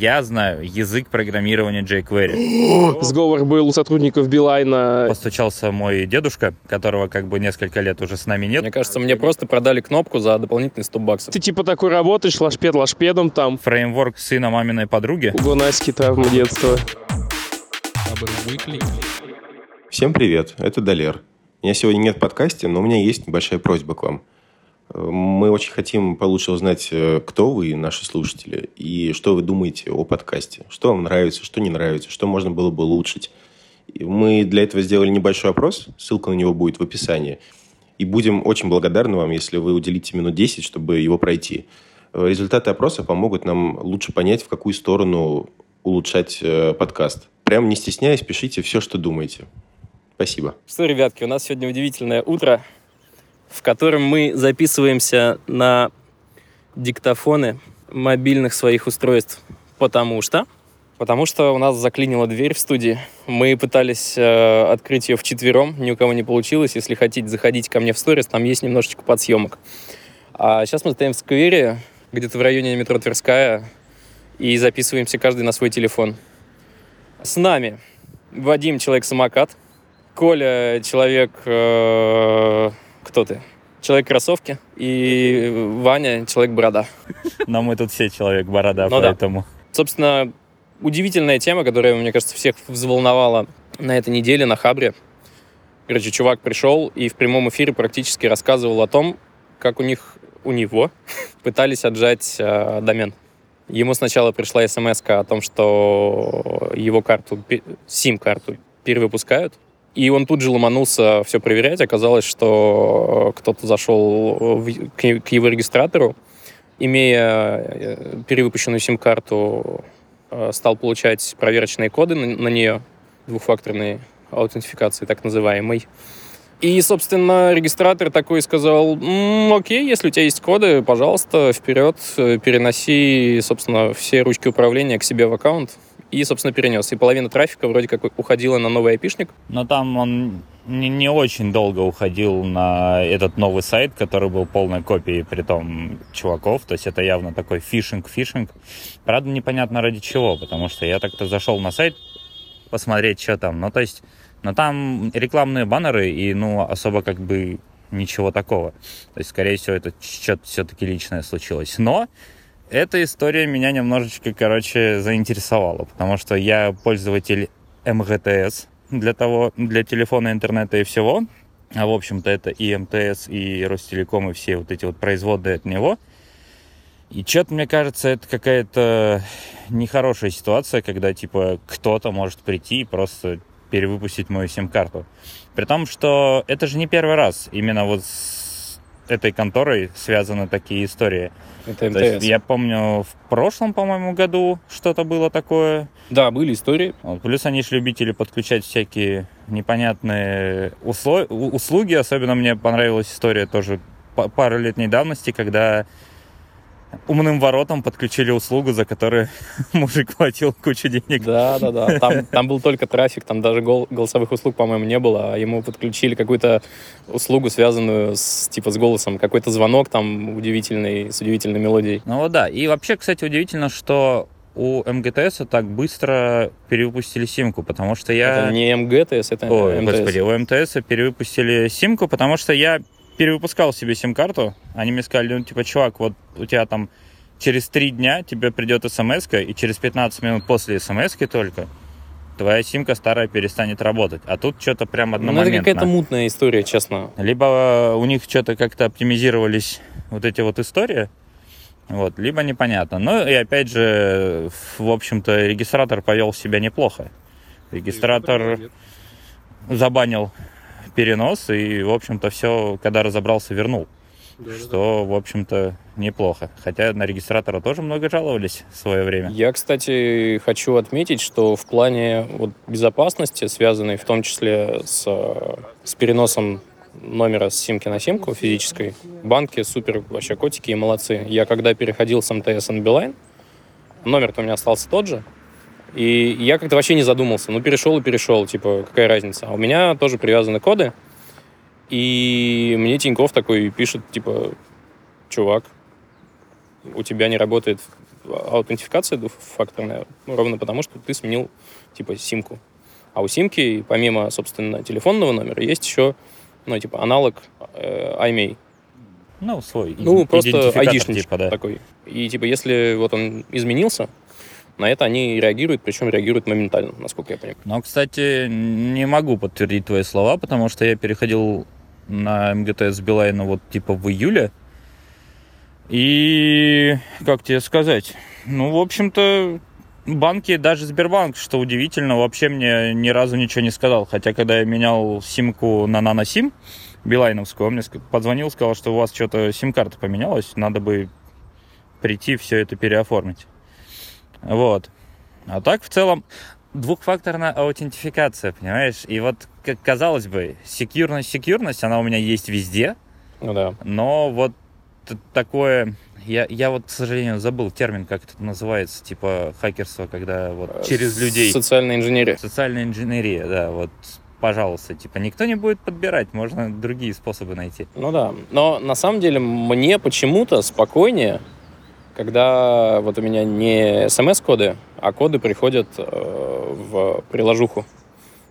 Я знаю язык программирования jQuery. Сговор был у сотрудников Билайна. Постучался мой дедушка, которого как бы несколько лет уже с нами нет. Мне кажется, мне просто продали кнопку за дополнительные 100 баксов. Ты типа такой работаешь, лашпед лашпедом там. Фреймворк сына маминой подруги. Гунаськи травмы детства. Всем привет, это Далер. Меня сегодня нет в подкасте, но у меня есть небольшая просьба к вам. Мы очень хотим получше узнать, э, кто вы, наши слушатели, и что вы думаете о подкасте. Что вам нравится, что не нравится, что можно было бы улучшить. Мы для этого сделали небольшой опрос, ссылка на него будет в описании. И будем очень благодарны вам, если вы уделите минут 10, чтобы его пройти. Результаты опроса помогут нам лучше понять, в какую сторону улучшать э, подкаст. Прям не стесняясь, пишите все, что думаете. Спасибо. Что, ребятки, у нас сегодня удивительное утро в котором мы записываемся на диктофоны мобильных своих устройств. Потому что? Потому что у нас заклинила дверь в студии. Мы пытались э, открыть ее вчетвером, ни у кого не получилось. Если хотите, заходите ко мне в сторис, там есть немножечко подсъемок. А сейчас мы стоим в сквере, где-то в районе метро Тверская, и записываемся каждый на свой телефон. С нами Вадим, человек-самокат, Коля, человек... Э, кто ты? Человек-кроссовки и Ваня Человек-борода. Но мы тут все Человек-борода, ну, поэтому... Да. Собственно, удивительная тема, которая, мне кажется, всех взволновала на этой неделе на Хабре. Короче, чувак пришел и в прямом эфире практически рассказывал о том, как у них, у него пытались отжать э, домен. Ему сначала пришла смс о том, что его карту, сим-карту перевыпускают, и он тут же ломанулся все проверять. Оказалось, что э, кто-то зашел в, к, к его регистратору, имея э, перевыпущенную сим-карту, э, стал получать проверочные коды на, на нее, двухфакторные аутентификации, так называемой. И, собственно, регистратор такой сказал, М, окей, если у тебя есть коды, пожалуйста, вперед, переноси, собственно, все ручки управления к себе в аккаунт и, собственно, перенес. И половина трафика вроде как уходила на новый айпишник. Но там он не, не очень долго уходил на этот новый сайт, который был полной копией, при том чуваков. То есть это явно такой фишинг-фишинг. Правда, непонятно ради чего, потому что я так-то зашел на сайт посмотреть, что там. Ну, то есть, но там рекламные баннеры и, ну, особо как бы ничего такого. То есть, скорее всего, это что-то все-таки личное случилось. Но эта история меня немножечко, короче, заинтересовала, потому что я пользователь МГТС для того, для телефона, интернета и всего. А, в общем-то, это и МТС, и Ростелеком, и все вот эти вот производные от него. И что-то, мне кажется, это какая-то нехорошая ситуация, когда, типа, кто-то может прийти и просто перевыпустить мою сим-карту. При том, что это же не первый раз именно вот с этой конторой связаны такие истории. Это МТС. я помню, в прошлом, по-моему, году что-то было такое. Да, были истории. Вот, плюс они же любители подключать всякие непонятные усло- услуги. Особенно мне понравилась история тоже пару лет недавности, когда умным воротам подключили услугу, за которую мужик платил кучу денег. Да, да, да. Там, там был только трафик, там даже гол, голосовых услуг, по-моему, не было. А ему подключили какую-то услугу, связанную с, типа, с голосом. Какой-то звонок там удивительный, с удивительной мелодией. Ну вот да. И вообще, кстати, удивительно, что у МГТС так быстро перевыпустили симку, потому что я... Это не МГТС, это Ой, МТС. господи, у МТС перевыпустили симку, потому что я перевыпускал себе сим-карту, они мне сказали, ну, типа, чувак, вот у тебя там через три дня тебе придет смс и через 15 минут после смс только твоя симка старая перестанет работать. А тут что-то прям одномоментно. Ну, это какая-то мутная история, честно. Либо у них что-то как-то оптимизировались вот эти вот истории, вот, либо непонятно. Ну и опять же, в общем-то, регистратор повел себя неплохо. Регистратор забанил перенос, и, в общем-то, все, когда разобрался, вернул. Да, что, да. в общем-то, неплохо. Хотя на регистратора тоже много жаловались в свое время. Я, кстати, хочу отметить, что в плане вот, безопасности, связанной в том числе с, с переносом номера с симки на симку физической, банки супер вообще котики и молодцы. Я когда переходил с МТС на Билайн, номер-то у меня остался тот же, и я как-то вообще не задумался. Ну, перешел и перешел, типа, какая разница. А у меня тоже привязаны коды. И мне Тиньков такой пишет, типа, чувак, у тебя не работает аутентификация двухфакторная, ну, ровно потому, что ты сменил, типа, симку. А у симки, помимо, собственно, телефонного номера, есть еще, ну, типа, аналог э, IMEI. Ну, свой Ну, просто айдишничек типа, да. такой. И, типа, если вот он изменился, на это они реагируют, причем реагируют моментально, насколько я понимаю. Но, кстати, не могу подтвердить твои слова, потому что я переходил на МГТС Билайна вот типа в июле. И, как тебе сказать, ну, в общем-то, банки, даже Сбербанк, что удивительно, вообще мне ни разу ничего не сказал. Хотя, когда я менял симку на наносим билайновскую, он мне позвонил, сказал, что у вас что-то сим-карта поменялась, надо бы прийти все это переоформить. Вот. А так, в целом, двухфакторная аутентификация, понимаешь? И вот, как казалось бы, секьюрность, секьюрность, она у меня есть везде, Ну да. но вот такое... Я, я вот, к сожалению, забыл термин, как это называется, типа хакерство, когда вот через людей... Социальная инженерия. Социальная инженерия, да, вот, пожалуйста, типа, никто не будет подбирать, можно другие способы найти. Ну да. Но на самом деле мне почему-то спокойнее, когда вот у меня не смс-коды, а коды приходят э, в приложуху.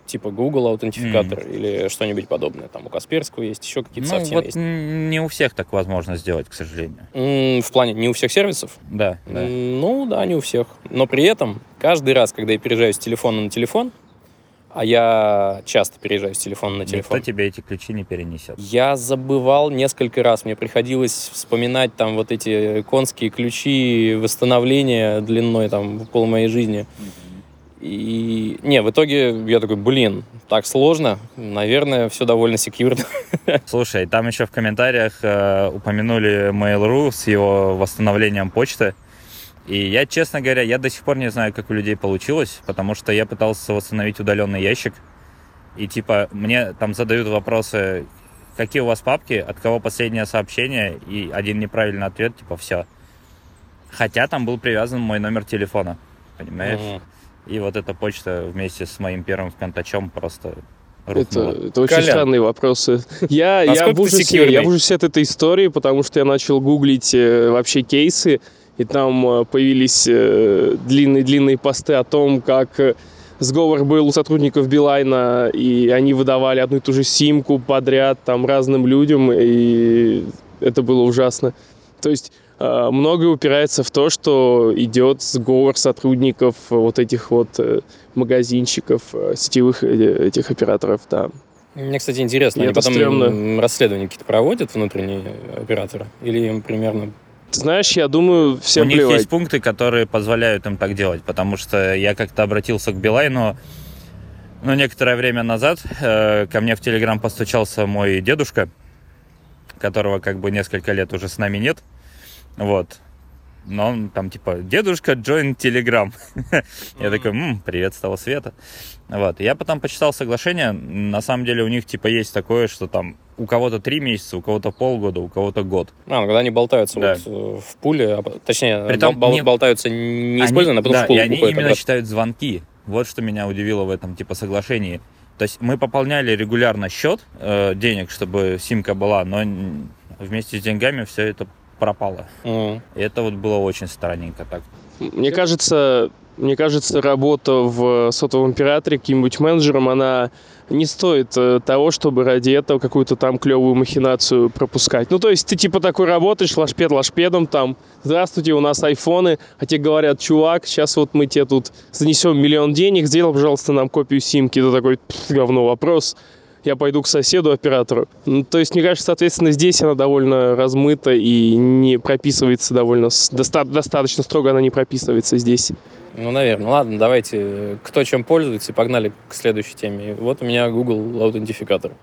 Типа Google аутентификатор или что-нибудь подобное. Там у Касперского есть, еще какие-то Ну, совсем вот есть. не у всех так возможно сделать, к сожалению. М, В плане не у всех сервисов? Да, да. М, Ну да, не у всех. Но при этом каждый раз, когда я переезжаю с телефона на телефон, а я часто переезжаю с телефона на телефон, Никто тебе эти ключи не перенесет. Я забывал несколько раз. Мне приходилось вспоминать там вот эти конские ключи восстановления длиной там пол моей жизни. И не, в итоге я такой, блин, так сложно. Наверное, все довольно секьюрно. Слушай, там еще в комментариях э, упомянули Mail.ru с его восстановлением почты. И я, честно говоря, я до сих пор не знаю, как у людей получилось, потому что я пытался восстановить удаленный ящик. И типа мне там задают вопросы, какие у вас папки, от кого последнее сообщение, и один неправильный ответ, типа все. Хотя там был привязан мой номер телефона, понимаешь? Мгм. И вот эта почта вместе с моим первым контачом просто Это, рухнула. это очень Колян. странные вопросы. Я, я, Насколько в ужасе, я в ужасе от этой истории, потому что я начал гуглить э, вообще кейсы, и там э, появились э, длинные-длинные посты о том, как э, сговор был у сотрудников Билайна, и они выдавали одну и ту же симку подряд там разным людям, и это было ужасно. То есть э, многое упирается в то, что идет сговор сотрудников вот этих вот э, магазинчиков, э, сетевых э, этих операторов, да. Мне, кстати, интересно, И они потом стрёмно. расследования какие-то проводят внутренние операторы? Или им примерно... Ты знаешь, я думаю, У всем них плевать. есть пункты, которые позволяют им так делать, потому что я как-то обратился к Билайну, ну, некоторое время назад э, ко мне в Телеграм постучался мой дедушка, которого как бы несколько лет уже с нами нет, вот. Но он там типа, дедушка, join Telegram. Я такой, «М, привет с того света. Вот. Я потом почитал соглашение. На самом деле у них типа есть такое, что там у кого-то три месяца, у кого-то полгода, у кого-то год. А, ну, когда они болтаются Да. вот, э, в пуле, а точнее, Притом бол- не- болтаются не использованно, а потом да, в пул и они именно считают звонки. Вот что меня удивило в этом типа соглашении. То есть мы пополняли регулярно счет э, денег, чтобы симка была, но вместе с деньгами все это пропало. Мгм. И это вот было очень странненько так. Мне кажется, мне кажется, работа в сотовом операторе каким-нибудь менеджером, она не стоит э, того, чтобы ради этого какую-то там клевую махинацию пропускать. Ну, то есть ты типа такой работаешь, лашпед лашпедом там, здравствуйте, у нас айфоны, а тебе говорят, чувак, сейчас вот мы тебе тут занесем миллион денег, сделай, пожалуйста, нам копию симки. Ты такой, «Пф, говно, вопрос. Я пойду к соседу, оператору. Ну, то есть, мне кажется, соответственно, здесь она довольно размыта и не прописывается довольно... доста- достаточно строго она не прописывается здесь. Ну, наверное. Ладно, давайте, э, кто чем пользуется, погнали к следующей теме. Вот у меня Google аутентификатор.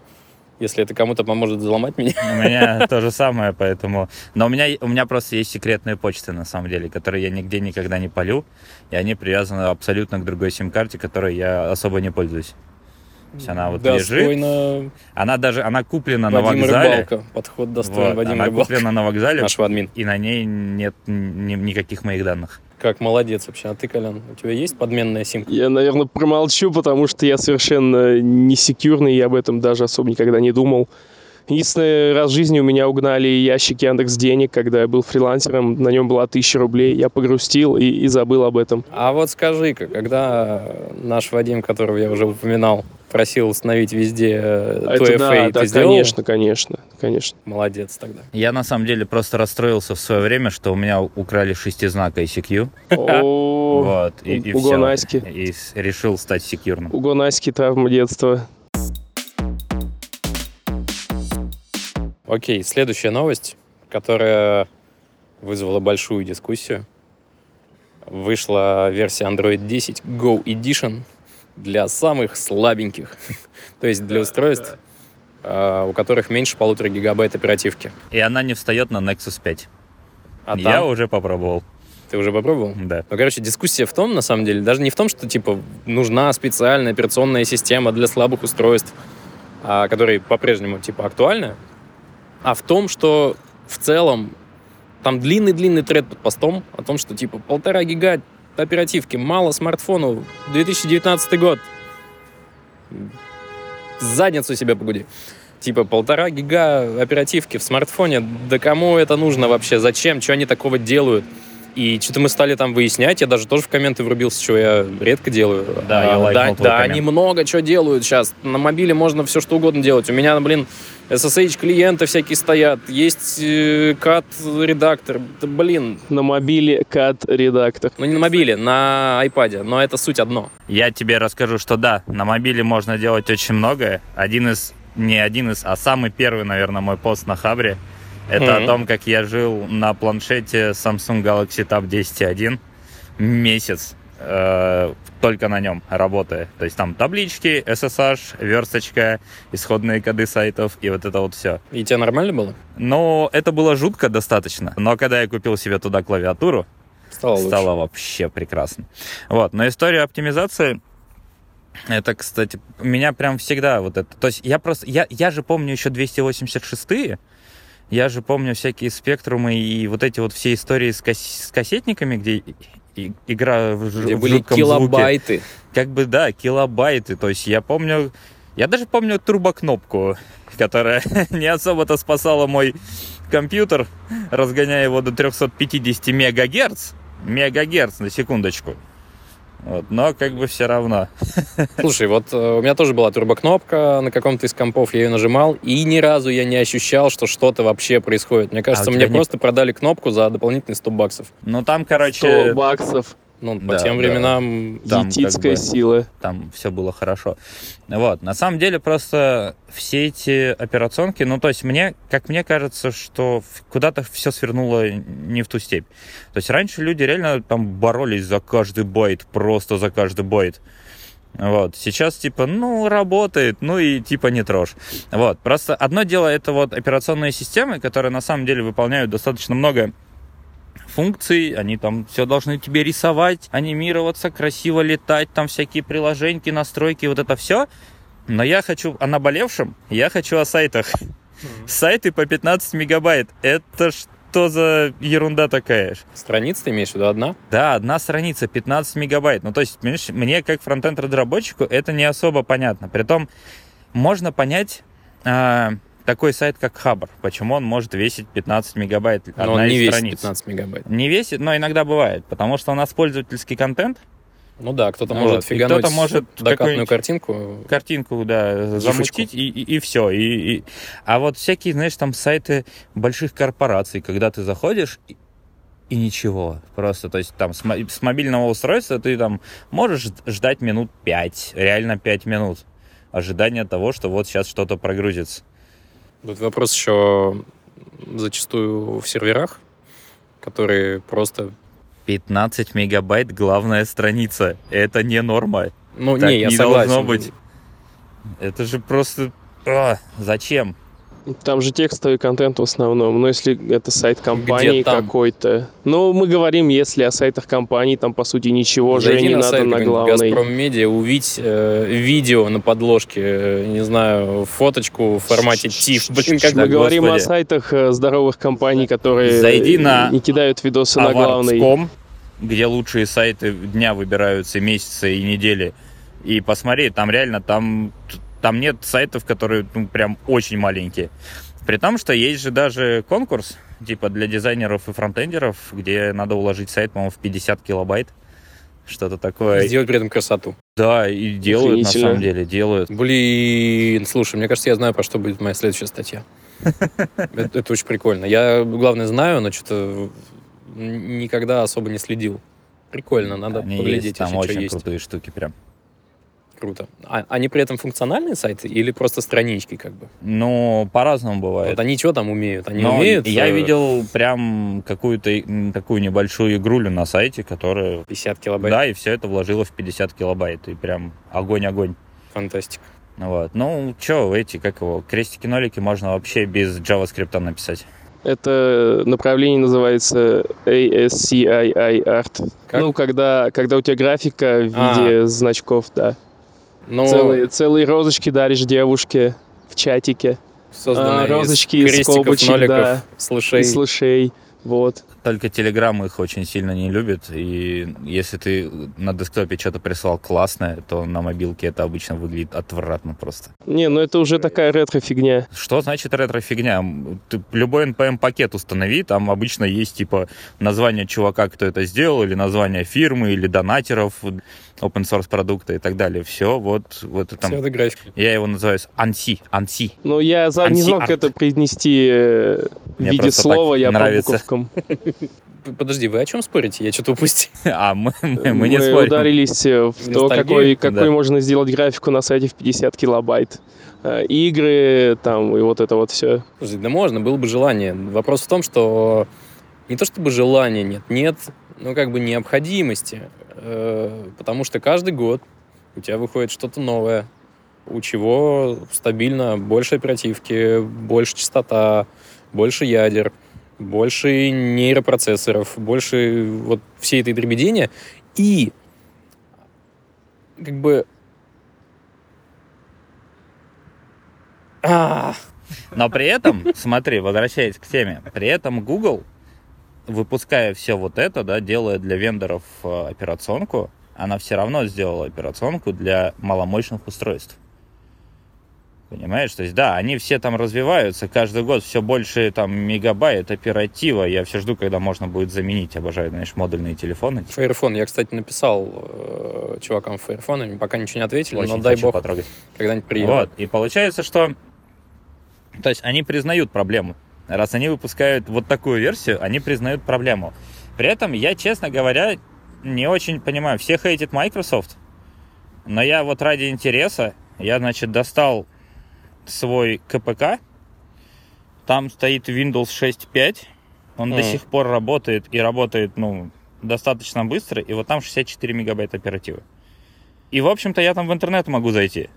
Если это кому-то поможет взломать меня. У меня то же самое, поэтому... Но у меня, у меня просто есть секретные почты, на самом деле, которые я нигде никогда не полю, и они привязаны абсолютно к другой сим-карте, которой я особо не пользуюсь. То есть она вот лежит, Достойно она даже, она куплена на Вадима вокзале. Рыбалка. Подход достойный Вот, Вадима она Рыбалка. куплена на вокзале, Нашего админ. и на ней нет ни- никаких моих данных. Как молодец вообще. А ты, Колян, у тебя есть подменная симка? Я, наверное, промолчу, потому что я совершенно не секьюрный, я об этом даже особо никогда не думал. Единственный раз в жизни у меня угнали ящик Яндекс денег, когда я был фрилансером, на нем была тысяча рублей, я погрустил и, и забыл об этом. А вот скажи-ка, когда наш Вадим, которого я уже упоминал, просил установить везде Это 2FA, да, ты да, сделал? конечно, конечно, конечно. Молодец тогда. Я на самом деле просто расстроился в свое время, что у меня украли шестизнака ICQ. О, Вот, и, и. Наськи. И решил стать секьюрным. У Гонаськи травма детства. Окей, следующая новость, которая вызвала большую дискуссию. Вышла версия Android 10 Go Edition для самых слабеньких, то есть для устройств, э, у которых меньше полутора гигабайт оперативки. И она не встает на Nexus 5. А Я там, уже попробовал, ты уже попробовал? да. Ну, короче, дискуссия в том, на самом деле, даже не в том, что, типа, нужна специальная операционная система для слабых устройств, а, которые по-прежнему, типа, актуальны, а в том, что в целом там длинный-длинный тред под постом о том, что, типа, полтора гига оперативки, мало смартфону, 2019 год. Задницу себе погуди. Типа полтора гига оперативки в смартфоне. Да кому это нужно вообще? Зачем? Что они такого делают? И что-то мы стали там выяснять. Я даже тоже в комменты врубился, чего я редко делаю. Да, я А, лайкнул да, да, коммент. они много чего делают сейчас. На мобиле можно все что угодно делать. У меня, блин, SSH клиенты всякие стоят. Есть э, CAT-редактор. Да, блин, На мобиле CAD редактор. ну не на мобиле, на iPad. Но это суть одно. Я тебе расскажу, что да, на мобиле можно делать очень многое. Один из, не один из, а самый первый, наверное, мой пост на Хабре, это Мгм. о том, как я жил на планшете Samsung Galaxy Tab 10.1 месяц, э, только на нем работая. То есть там таблички, SSH, версточка, исходные коды сайтов и вот это вот все. И тебе нормально было? Но это было жутко достаточно. Но когда я купил себе туда клавиатуру, Стало лучше. стало вообще прекрасно. Вот, но история оптимизации, это, кстати, меня прям всегда вот это... То есть я просто... Я, я же помню еще 286-е, я же помню всякие спектрумы и вот эти вот все истории с, кас- с кассетниками, где и- игра в, Где в были жутком звуке. килобайты. Как бы, да, килобайты. То есть я помню... Я даже помню турбокнопку, которая не особо-то спасала мой компьютер, разгоняя его до 350 мегагерц. Мегагерц, на секундочку. Вот, но как бы все равно. Слушай, вот э, у меня тоже была турбокнопка на каком-то из компов, я ее нажимал, и ни разу я не ощущал, что что-то вообще происходит. Мне кажется, у мне не- просто продали кнопку за дополнительные 100 баксов. Ну там, 100 короче, баксов. Ну, по Да, тем да. временам... Там Диетическая как бы- сила. там все было хорошо. Вот, на самом деле просто все эти операционки, ну то есть мне, как мне кажется, что куда-то все свернуло не в ту степь. То есть раньше люди реально там боролись за каждый байт, просто за каждый байт. Вот, сейчас типа, ну, работает, ну и типа не трожь. Вот, просто одно дело это вот операционные системы, которые на самом деле выполняют достаточно много функций, они там все должны тебе рисовать, анимироваться, красиво летать, там всякие приложеньки, настройки, вот это все. Но я хочу о наболевшем, я хочу о сайтах. Сайты по 15 мегабайт. Это что за ерунда такая? Страница ты имеешь в виду одна? Да, одна страница, 15 мегабайт. Ну, то есть, понимаешь, мне, как фронтенд разработчику, это не особо понятно. Притом, можно понять а, такой сайт, как Хабр, почему он может весить 15 мегабайт, одна Но он не из весит страниц. 15 мегабайт. Не весит, но иногда бывает, потому что у нас пользовательский контент, Ну да, кто-то Вот, может и фигануть кто-то может докатную картинку. картинку, да, замутить, и, и, все. И, и- А вот всякие, знаешь, там сайты больших корпораций, когда ты заходишь, и, и ничего. Просто, то есть там с, с мобильного устройства ты там можешь ждать минут 5, реально 5 минут. Ожидание того, что вот сейчас что-то прогрузится. Тут вопрос еще зачастую в серверах, которые просто... 15 мегабайт главная страница. Это не норма. Ну, Так не, я не согласен. должно быть. Это же просто... а, зачем? Там же текстовый контент в основном. Но если это сайт компании какой-то. Ну, мы говорим, если о сайтах компании, там, по сути, ничего же Зайди не на надо сайт на главной. Газпром Медиа, увидь э, видео на подложке, э, не знаю, фоточку в формате TIFF. Блин, как Мы Да, говорим о сайтах э, здоровых компаний, которые Зайди на не кидают видосы на. Awards.com, где лучшие сайты дня выбираются, месяца и недели. И посмотри, там реально, там, там нет сайтов, которые ну, прям очень маленькие. При том, что есть же даже конкурс, типа для дизайнеров и фронтендеров, где надо уложить сайт, по-моему, в 50 килобайт. Что-то такое. Сделать при этом красоту. Да, и делают, на самом деле, делают. Блин, слушай, мне кажется, я знаю, про что будет моя следующая статья. Это, это очень прикольно. Я, главное, знаю, но что-то никогда особо не следил. Прикольно, надо Они поглядеть, есть, там если что очень есть. крутые штуки прям. Круто. А, они при этом функциональные сайты или просто странички как бы? Ну, по-разному бывает. Вот они что там умеют? Они Но умеют? я э, видел прям какую-то такую небольшую игрулю на сайте, которая... 50 килобайт. Да, и все это вложила в 50 килобайт. И прям огонь-огонь. Фантастика. Вот. Ну, что, эти, как его, крестики-нолики можно вообще без JavaScript написать. Это направление называется ASCII Art. Как? Ну, когда, когда у тебя графика в А. виде значков, да. Ну, Целые, целые розочки даришь девушке в чатике. созданные а, из розочки из крестиков, скобочек, ноликов, да. слышей. И слышей. Вот. Только Telegram их очень сильно не любит. И если ты на десктопе что-то прислал классное, то на мобилке это обычно выглядит отвратно просто. Не, ну это уже такая ретро-фигня. Что значит ретро-фигня? Ты любой NPM-пакет установи, там обычно есть типа название чувака, кто это сделал, или название фирмы, или донатеров, open source продукта и так далее. Все, вот, вот это там. Графика. Я его называю ANSI, ANSI. Но я за- не знал, как это произнести э, в Мне виде слова, я по нравится. буковкам. Подожди, вы о чем спорите? Я что-то упустил. А мы, мы, мы не спорим. ударились э, в то, какой, какой Да. можно сделать графику на сайте в 50 килобайт. Э, Игры там и вот это вот все. Слушай, да можно, было бы желание. Вопрос в том, что не то чтобы желания нет, нет, ну как бы необходимости. Э, Потому что каждый год у тебя выходит что-то новое, у чего стабильно больше оперативки, больше частота, больше ядер, больше нейропроцессоров, больше вот всей этой дребедения. И как бы... А, Но при этом, смотри, возвращаясь к теме, при этом Google, выпуская все вот это, да, делая для вендоров э, операционку, она все равно сделала операционку для маломощных устройств. Понимаешь? То есть, да, они все там развиваются, каждый год все больше там мегабайт оператива. Я все жду, когда можно будет заменить, обожаю, знаешь, модульные телефоны. Фаерфон. Я, кстати, написал э, чувакам Фаерфон, они пока ничего не ответили, Очень но дай бог, потрогать. когда-нибудь приедут. Вот. И получается, что... То есть они признают проблему. Раз они выпускают вот такую версию, они признают проблему. При этом я, честно говоря, не очень понимаю. Все хейтят Microsoft, но я вот ради интереса, я, значит, достал свой КПК. Там стоит Windows 6.5. Он до Мгм. сих пор работает и работает, ну, достаточно быстро. И вот там 64 мегабайта оперативы. И, в общем-то, я там в интернет могу зайти.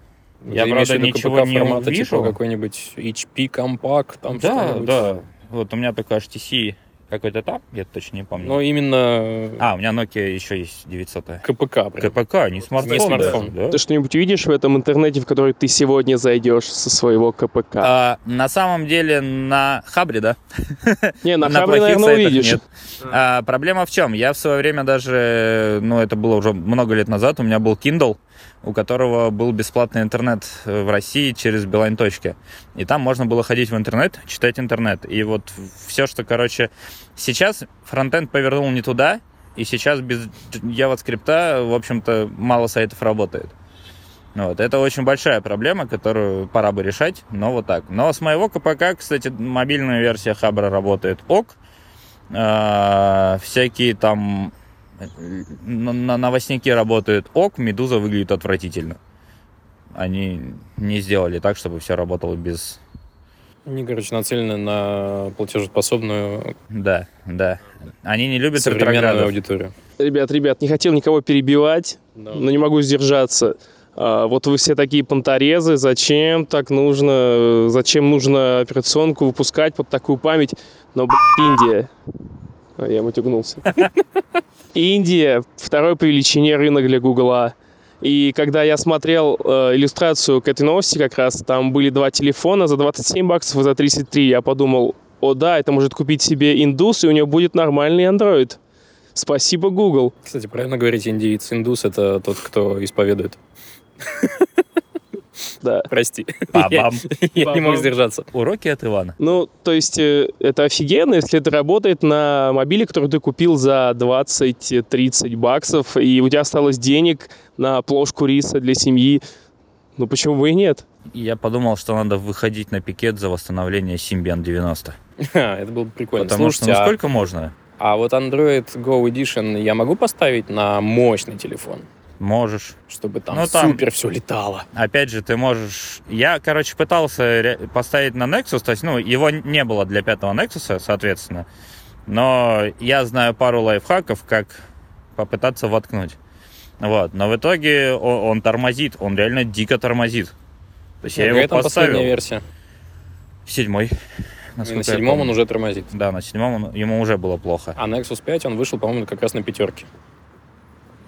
Я, Ты имеешь правда, ничего не формата, увижу. Типа какой-нибудь HP компакт, там да, да. Вот у меня только HTC какой-то там, я точно не помню. Но именно А, у меня Nokia еще есть 900. КПК. прям. КПК, не смартфон. Не смартфон. да? Ты что-нибудь увидишь в этом интернете, в который ты сегодня зайдешь со своего КПК? А, на самом деле на Хабре, да? не, на, на Хабре, наверное, увидишь. нет. А, проблема в чем? Я в свое время даже, ну, это было уже много лет назад, у меня был Kindle, у которого был бесплатный интернет э, в России через Билайн. точки. И там можно было ходить в интернет, читать интернет. И вот все, что, короче, сейчас фронтенд повернул не туда, и сейчас без JavaScript, в общем-то, мало сайтов работает. Вот. Это очень большая проблема, которую пора бы решать, но вот так. Но с моего КПК, кстати, мобильная версия Хабра работает ок. А, всякие там на- на- новостники работают ок, Медуза выглядит отвратительно. Они не сделали так, чтобы все работало без... Они, короче, нацелены на платежеспособную Да, да. Они не любят современную аудиторию. Ребят, ребят, не хотел никого перебивать, но не могу сдержаться. А, вот вы все такие понторезы, зачем так нужно, зачем нужно операционку выпускать под такую память? Но, блядь, Индия. А, я матюгнулся. Индия второй по величине рынок для Гугла. И когда я смотрел э, иллюстрацию к этой новости как раз, там были два телефона за 27 баксов и за 33. Я подумал, о да, это может купить себе индус, и у него будет нормальный Android. Спасибо, Google. Кстати, правильно говорить индиец. Индус — это тот, кто исповедует. Да. Прости. Я, я не мог сдержаться. Уроки от Ивана. Ну, то есть э, это офигенно, если это работает на мобиле, который ты купил за 20-30 баксов, и у тебя осталось денег на плошку риса для семьи. Ну, почему бы и нет? Я подумал, что надо выходить на пикет за восстановление Symbian 90. Ха, Это было бы прикольно. Потому что Слушайте, ну а- сколько можно? а, вот Android Go Edition я могу поставить на мощный телефон? Можешь. Чтобы там Ну, там- супер все летало. Опять же, ты можешь... Я, короче, пытался поставить на Nexus, то есть, ну, его не было для пятого Nexus, соответственно. Но я знаю пару лайфхаков, как попытаться воткнуть. Вот. Но в итоге он, он тормозит, он реально дико тормозит. То есть я Какая его там последняя поставил. версия? Седьмой. И на я седьмом он уже тормозит. Да, на седьмом он- ему уже было плохо. А Nexus 5 он вышел, по-моему, как раз на пятерке.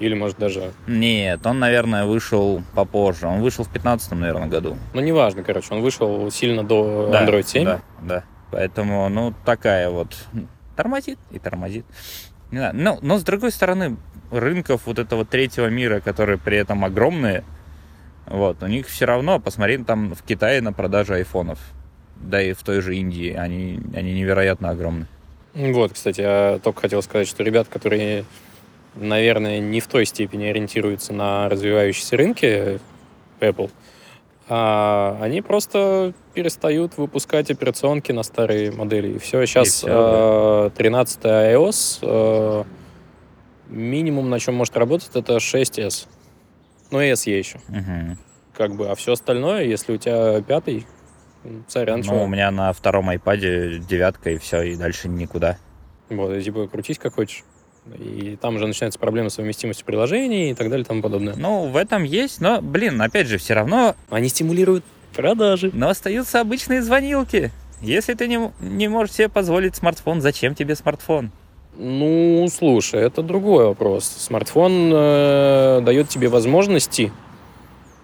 Или, может, даже... Нет, он, наверное, вышел попозже. Он вышел в 15 наверное, году. Ну, неважно, короче, он вышел сильно до Да, Android 7. Да, да. Поэтому, ну, такая вот... Тормозит и тормозит. Не знаю. Ну, но, с другой стороны, рынков вот этого третьего мира, которые при этом огромные, вот, у них все равно, посмотри, там в Китае на продажу айфонов, да и в той же Индии, они, они невероятно огромны. Вот, кстати, я только хотел сказать, что ребят, которые, наверное, не в той степени ориентируются на развивающиеся рынки Apple, а они просто перестают выпускать операционки на старые модели. И все, сейчас всё, 13 iOS, э, минимум, на чем может работать, это 6s. Ну, и SE еще. Мгм. Как бы, а все остальное, если у тебя пятый, сорян, Ну, чувак. у меня на втором айпаде девятка и все, и дальше никуда. Вот, и типа крутись как хочешь. И там уже начинаются проблемы совместимости приложений и так далее и тому подобное. Ну, в этом есть, но, блин, опять же, все равно Они стимулируют продажи. Но остаются обычные звонилки. Если ты не, не можешь себе позволить смартфон, зачем тебе смартфон? Ну, слушай, это другой вопрос. Смартфон э, дает тебе возможности,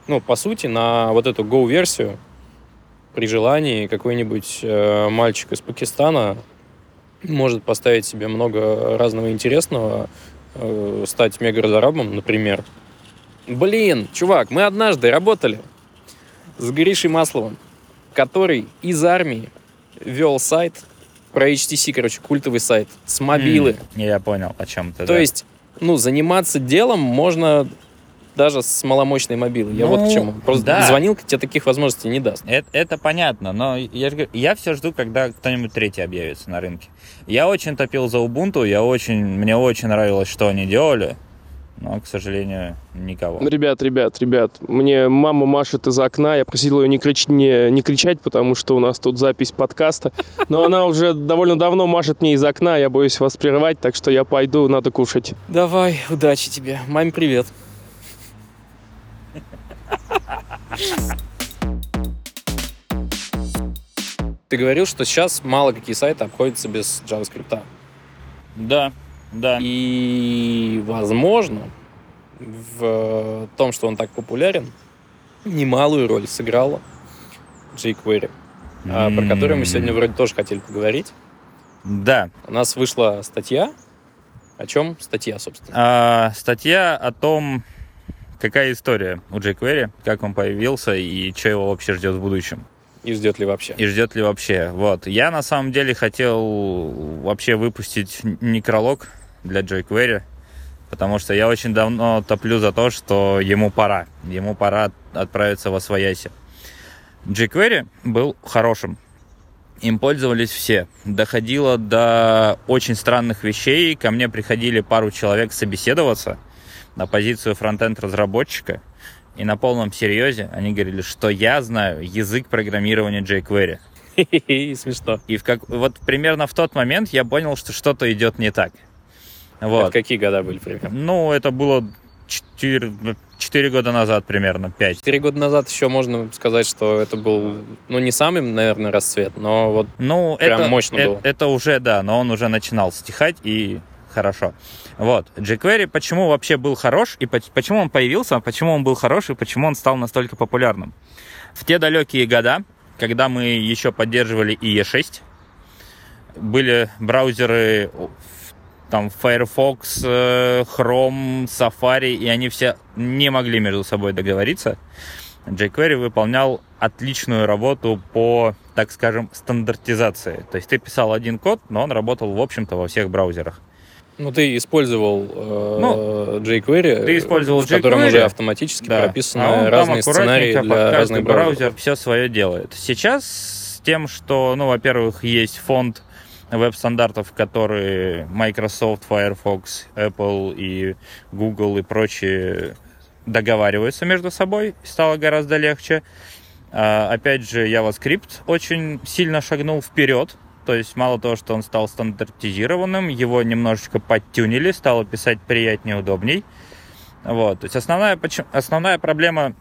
ну, по сути, на вот эту Go-версию при желании какой-нибудь э, мальчик из Пакистана может поставить себе много разного интересного, э, стать мегаразорабом, например. Блин, чувак, мы однажды работали с Гришей Масловым, который из армии вел сайт про HTC, короче, культовый сайт, с мобилы. М, Я понял, о чем ты. То да. есть, ну, заниматься делом можно даже с маломощной мобилы. Я вот Ну, к чему. Просто да. звонилка тебе таких возможностей не даст. Это, это понятно, но я, же говорю, я все жду, когда кто-нибудь третий объявится на рынке. Я очень топил за Ubuntu, я очень, мне очень нравилось, что они делали, но, к сожалению, никого. Ну, Ребят, ребят, ребят, мне мама машет из окна, я просил ее не, крич- не, не кричать, потому что у нас тут запись подкаста, но она уже довольно давно машет мне из окна, я боюсь вас прерывать, так что я пойду, надо кушать. Давай, удачи тебе. Маме привет. Ты говорил, что сейчас мало какие сайты обходятся без JavaScript. Да, да. И, возможно, в том, что он так популярен, немалую роль сыграла jQuery, а, про которую мы сегодня вроде тоже хотели поговорить. Да. У нас вышла статья. О чем статья, собственно? А, статья о том, какая история у jQuery, как он появился и что его вообще ждет в будущем. И ждет ли вообще? И ждет ли вообще. Вот. Я на самом деле хотел вообще выпустить некролог для jQuery, потому что я очень давно топлю за то, что ему пора. Ему пора отправиться во свояси. jQuery был хорошим. Им пользовались все. Доходило до очень странных вещей. Ко мне приходили пару человек собеседоваться на позицию фронтенд разработчика. И на полном серьезе они говорили, что я знаю язык программирования jQuery. Смешно. И в как... вот примерно в тот момент я понял, что что-то идет не так. Это Вот. какие года были примерно? Ну, это было 4, года назад примерно, 5. Четыре года назад еще можно сказать, что это был, ну, не самый, наверное, расцвет, но вот Ну, Прям это, мощно э- было. это уже, да, но он уже начинал стихать, и хорошо. Вот. jQuery почему вообще был хорош, и поч- почему он появился, почему он был хорош, и почему он стал настолько популярным. В те далекие года, когда мы еще поддерживали IE6, были браузеры там Firefox, э, Chrome, Safari, и они все не могли между собой договориться. jQuery выполнял отличную работу по, так скажем, стандартизации. То есть ты писал один код, но он работал, в общем-то, во всех браузерах. Ну, ты использовал э, Ну, jQuery, ты использовал в котором jQuery, уже автоматически Да. прописаны А разные сценарии для разных браузеров. браузер все свое делает. Сейчас с тем, что, ну, во-первых, есть фонд веб-стандартов, которые Microsoft, Firefox, Apple и Google и прочие договариваются между собой, стало гораздо легче. А, опять же, JavaScript очень сильно шагнул вперед. То есть мало того, что он стал стандартизированным, его немножечко подтюнили, стало писать приятнее, удобней. Вот. То есть основная, основная проблема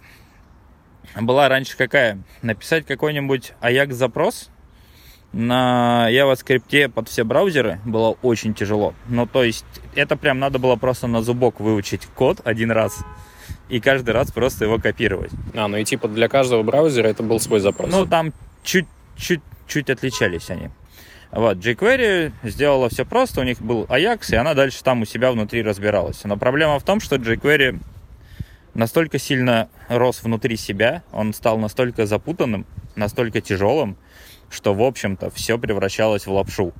была раньше какая? Написать какой-нибудь Ajax-запрос на JavaScript под все браузеры было очень тяжело. Ну, то есть это прям надо было просто на зубок выучить код один раз и каждый раз просто его копировать. А, ну и типа для каждого браузера это был свой запрос. Ну, там чуть-чуть отличались они. Вот, jQuery сделала все просто, у них был Ajax, и она дальше там у себя внутри разбиралась. Но проблема в том, что jQuery настолько сильно рос внутри себя, он стал настолько запутанным, настолько тяжелым, что, в общем-то, все превращалось в лапшу.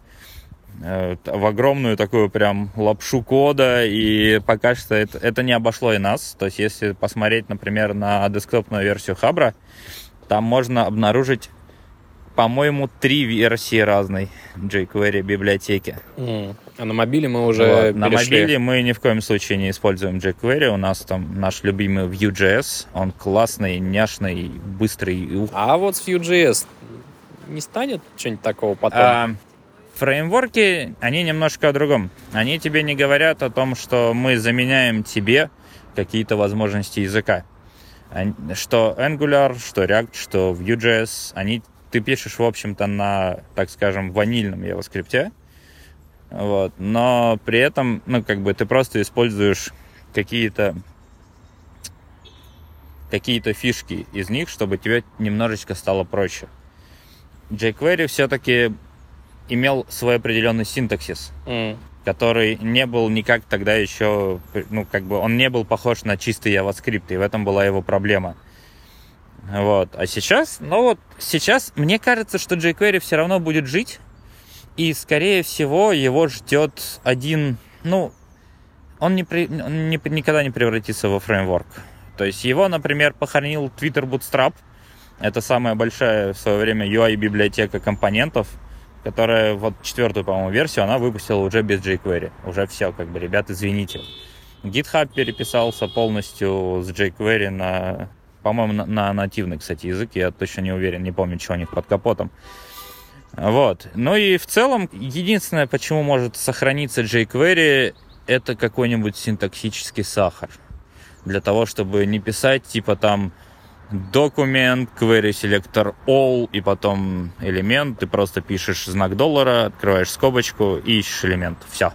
Э, В огромную такую прям лапшу кода, и пока что это, это не обошло и нас. То есть, если посмотреть, например, на десктопную версию Хабра, там можно обнаружить, по-моему, три версии разной jQuery библиотеки. М. А на мобиле мы уже Вот. На мобиле мы ни в коем случае не используем jQuery. У нас там наш любимый Vue.js. Он классный, няшный, быстрый. А вот с Vue.js не станет что-нибудь такого потом? А, фреймворки, они немножко о другом. Они тебе не говорят о том, что мы заменяем тебе какие-то возможности языка. Что Angular, что React, что Vue.js, они ты пишешь, в общем-то, на, так скажем, ванильном JavaScript. Вот. Но при этом, ну, как бы ты просто используешь какие-то какие-то фишки из них, чтобы тебе немножечко стало проще. jQuery все-таки имел свой определенный синтаксис, М. который не был никак тогда еще, ну, как бы, он не был похож на чистый JavaScript, и в этом была его проблема. Вот. А сейчас, ну вот, сейчас мне кажется, что jQuery все равно будет жить, и, скорее всего, его ждет один, ну, он, не при- он не- никогда не превратится во фреймворк. То есть его, например, похоронил Twitter Bootstrap. Это самая большая в свое время UI-библиотека компонентов, которая вот четвертую, по-моему, версию она выпустила уже без jQuery. Уже все, как бы, ребят, извините. GitHub переписался полностью с jQuery на, по-моему, на, на нативный, кстати, язык. Я точно не уверен, не помню, что у них под капотом. Вот. Ну и в целом, единственное, почему может сохраниться jQuery, это какой-нибудь синтаксический сахар. Для того, чтобы не писать, типа там, документ, query selector all, и потом элемент, ты просто пишешь знак доллара, открываешь скобочку и ищешь элемент. Все.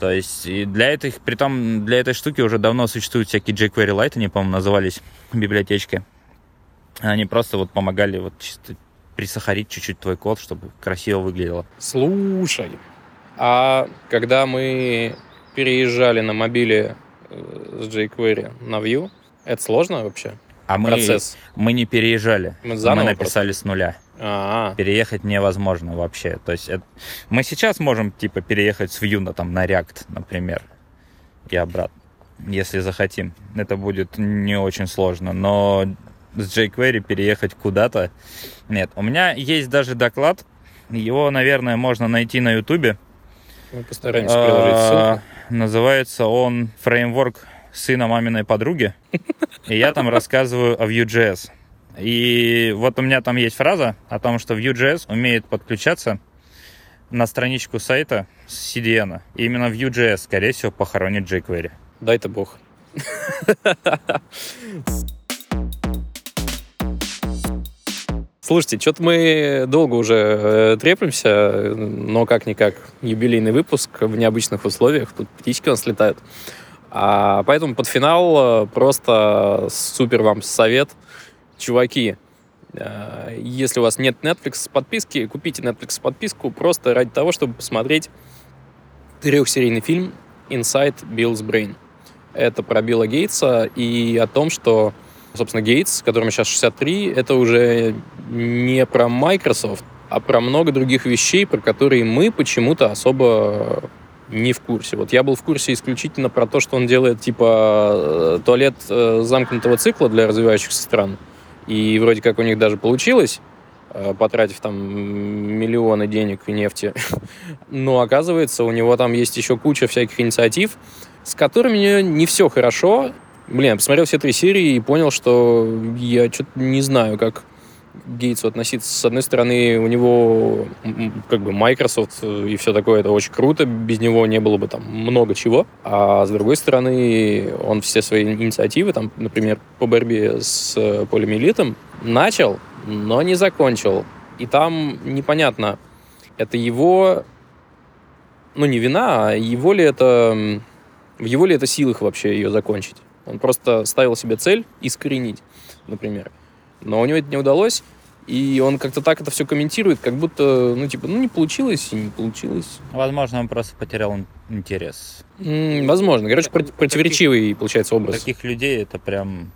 То есть и для этой, притом для этой штуки уже давно существуют всякие jQuery Lite, они, по-моему, назывались библиотечки. Они просто вот помогали вот чисто присахарить чуть-чуть твой код, чтобы красиво выглядело. Слушай, а когда мы переезжали на мобиле э, с jQuery на Vue, это сложно вообще? А мы, Процесс. мы не переезжали. Мы заново мы написали с нуля. А, Переехать невозможно вообще. То есть это- мы сейчас можем типа переехать с Vue на, там, на React, например, и обратно, если захотим. Это будет не очень сложно. Но с jQuery переехать куда-то... Нет, у меня есть даже доклад. Его, наверное, можно найти на Ютубе. мы постараемся приложить А, ссылку. Называется он «Фреймворк сына маминой подруги». И я там рассказываю о Vue.js. И вот у меня там есть фраза о том, что Vue.js умеет подключаться на страничку сайта с CDN. И именно Vue.js, скорее всего, похоронит jQuery. Дай-то бог. Слушайте, что-то мы долго уже э, треплемся, но как-никак юбилейный выпуск в необычных условиях. Тут птички у нас летают. А поэтому под финал э, просто супер вам совет. Чуваки, э, если у вас нет Netflix подписки, купите Netflix подписку просто ради того, чтобы посмотреть трехсерийный фильм Inside Bill's Brain. Это про Билла Гейтса и о том, что Собственно, Гейтс, которому сейчас 63, это уже не про Microsoft, а про много других вещей, про которые мы почему-то особо не в курсе. Вот я был в курсе исключительно про то, что он делает типа э, туалет э, замкнутого цикла для развивающихся стран. И вроде как у них даже получилось, э, потратив там миллионы денег и нефти. Но оказывается, у него там есть еще куча всяких инициатив, с которыми не все хорошо. Блин, я посмотрел все три серии и понял, что я что-то не знаю, как Гейтсу относиться. С одной стороны, у него как бы Microsoft и все такое, это очень круто, без него не было бы там много чего. А с другой стороны, он все свои инициативы, там, например, по борьбе с полимелитом, начал, но не закончил. И там непонятно, это его, ну не вина, а его ли это, в его ли это силах вообще ее закончить. Он просто ставил себе цель искоренить, например. Но у него это не удалось, и он как-то так это все комментирует, как будто, ну, типа, ну, не получилось и не получилось. Возможно, он просто потерял интерес. М-м, возможно. Короче, про- противоречивый, получается, образ. Таких людей это прям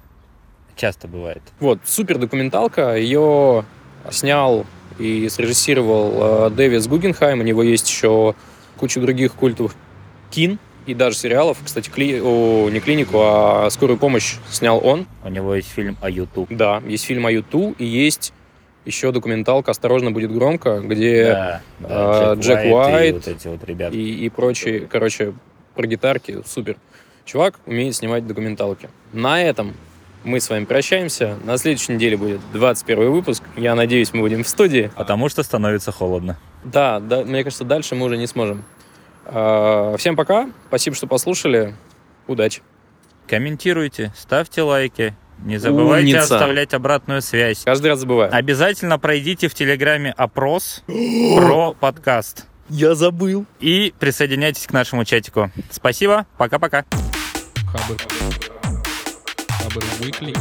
часто бывает. Вот, супер документалка. Ее снял и срежиссировал э, Дэвис Гугенхайм. У него есть еще куча других культовых кин и даже сериалов. Кстати, кли... О, не клинику, а скорую помощь снял он. У него есть фильм о Юту. Да, есть фильм о Юту и есть еще документалка «Осторожно, будет громко», где Да, да, а, Джек Уайт и вот эти вот ребята. и, и прочие, короче, про гитарки, супер. Чувак умеет снимать документалки. На этом мы с вами прощаемся. На следующей неделе будет 21 выпуск. Я надеюсь, мы будем в студии. Потому что становится холодно. Да, да, мне кажется, дальше мы уже не сможем. А, Всем пока. Спасибо, что послушали. Удачи. Комментируйте, ставьте лайки. Не забывайте Умница. оставлять обратную связь. Каждый раз забываю. Обязательно пройдите в Телеграме опрос про подкаст. Я забыл. И присоединяйтесь к нашему чатику. Спасибо, пока-пока. Хабр. Хабр Weekly.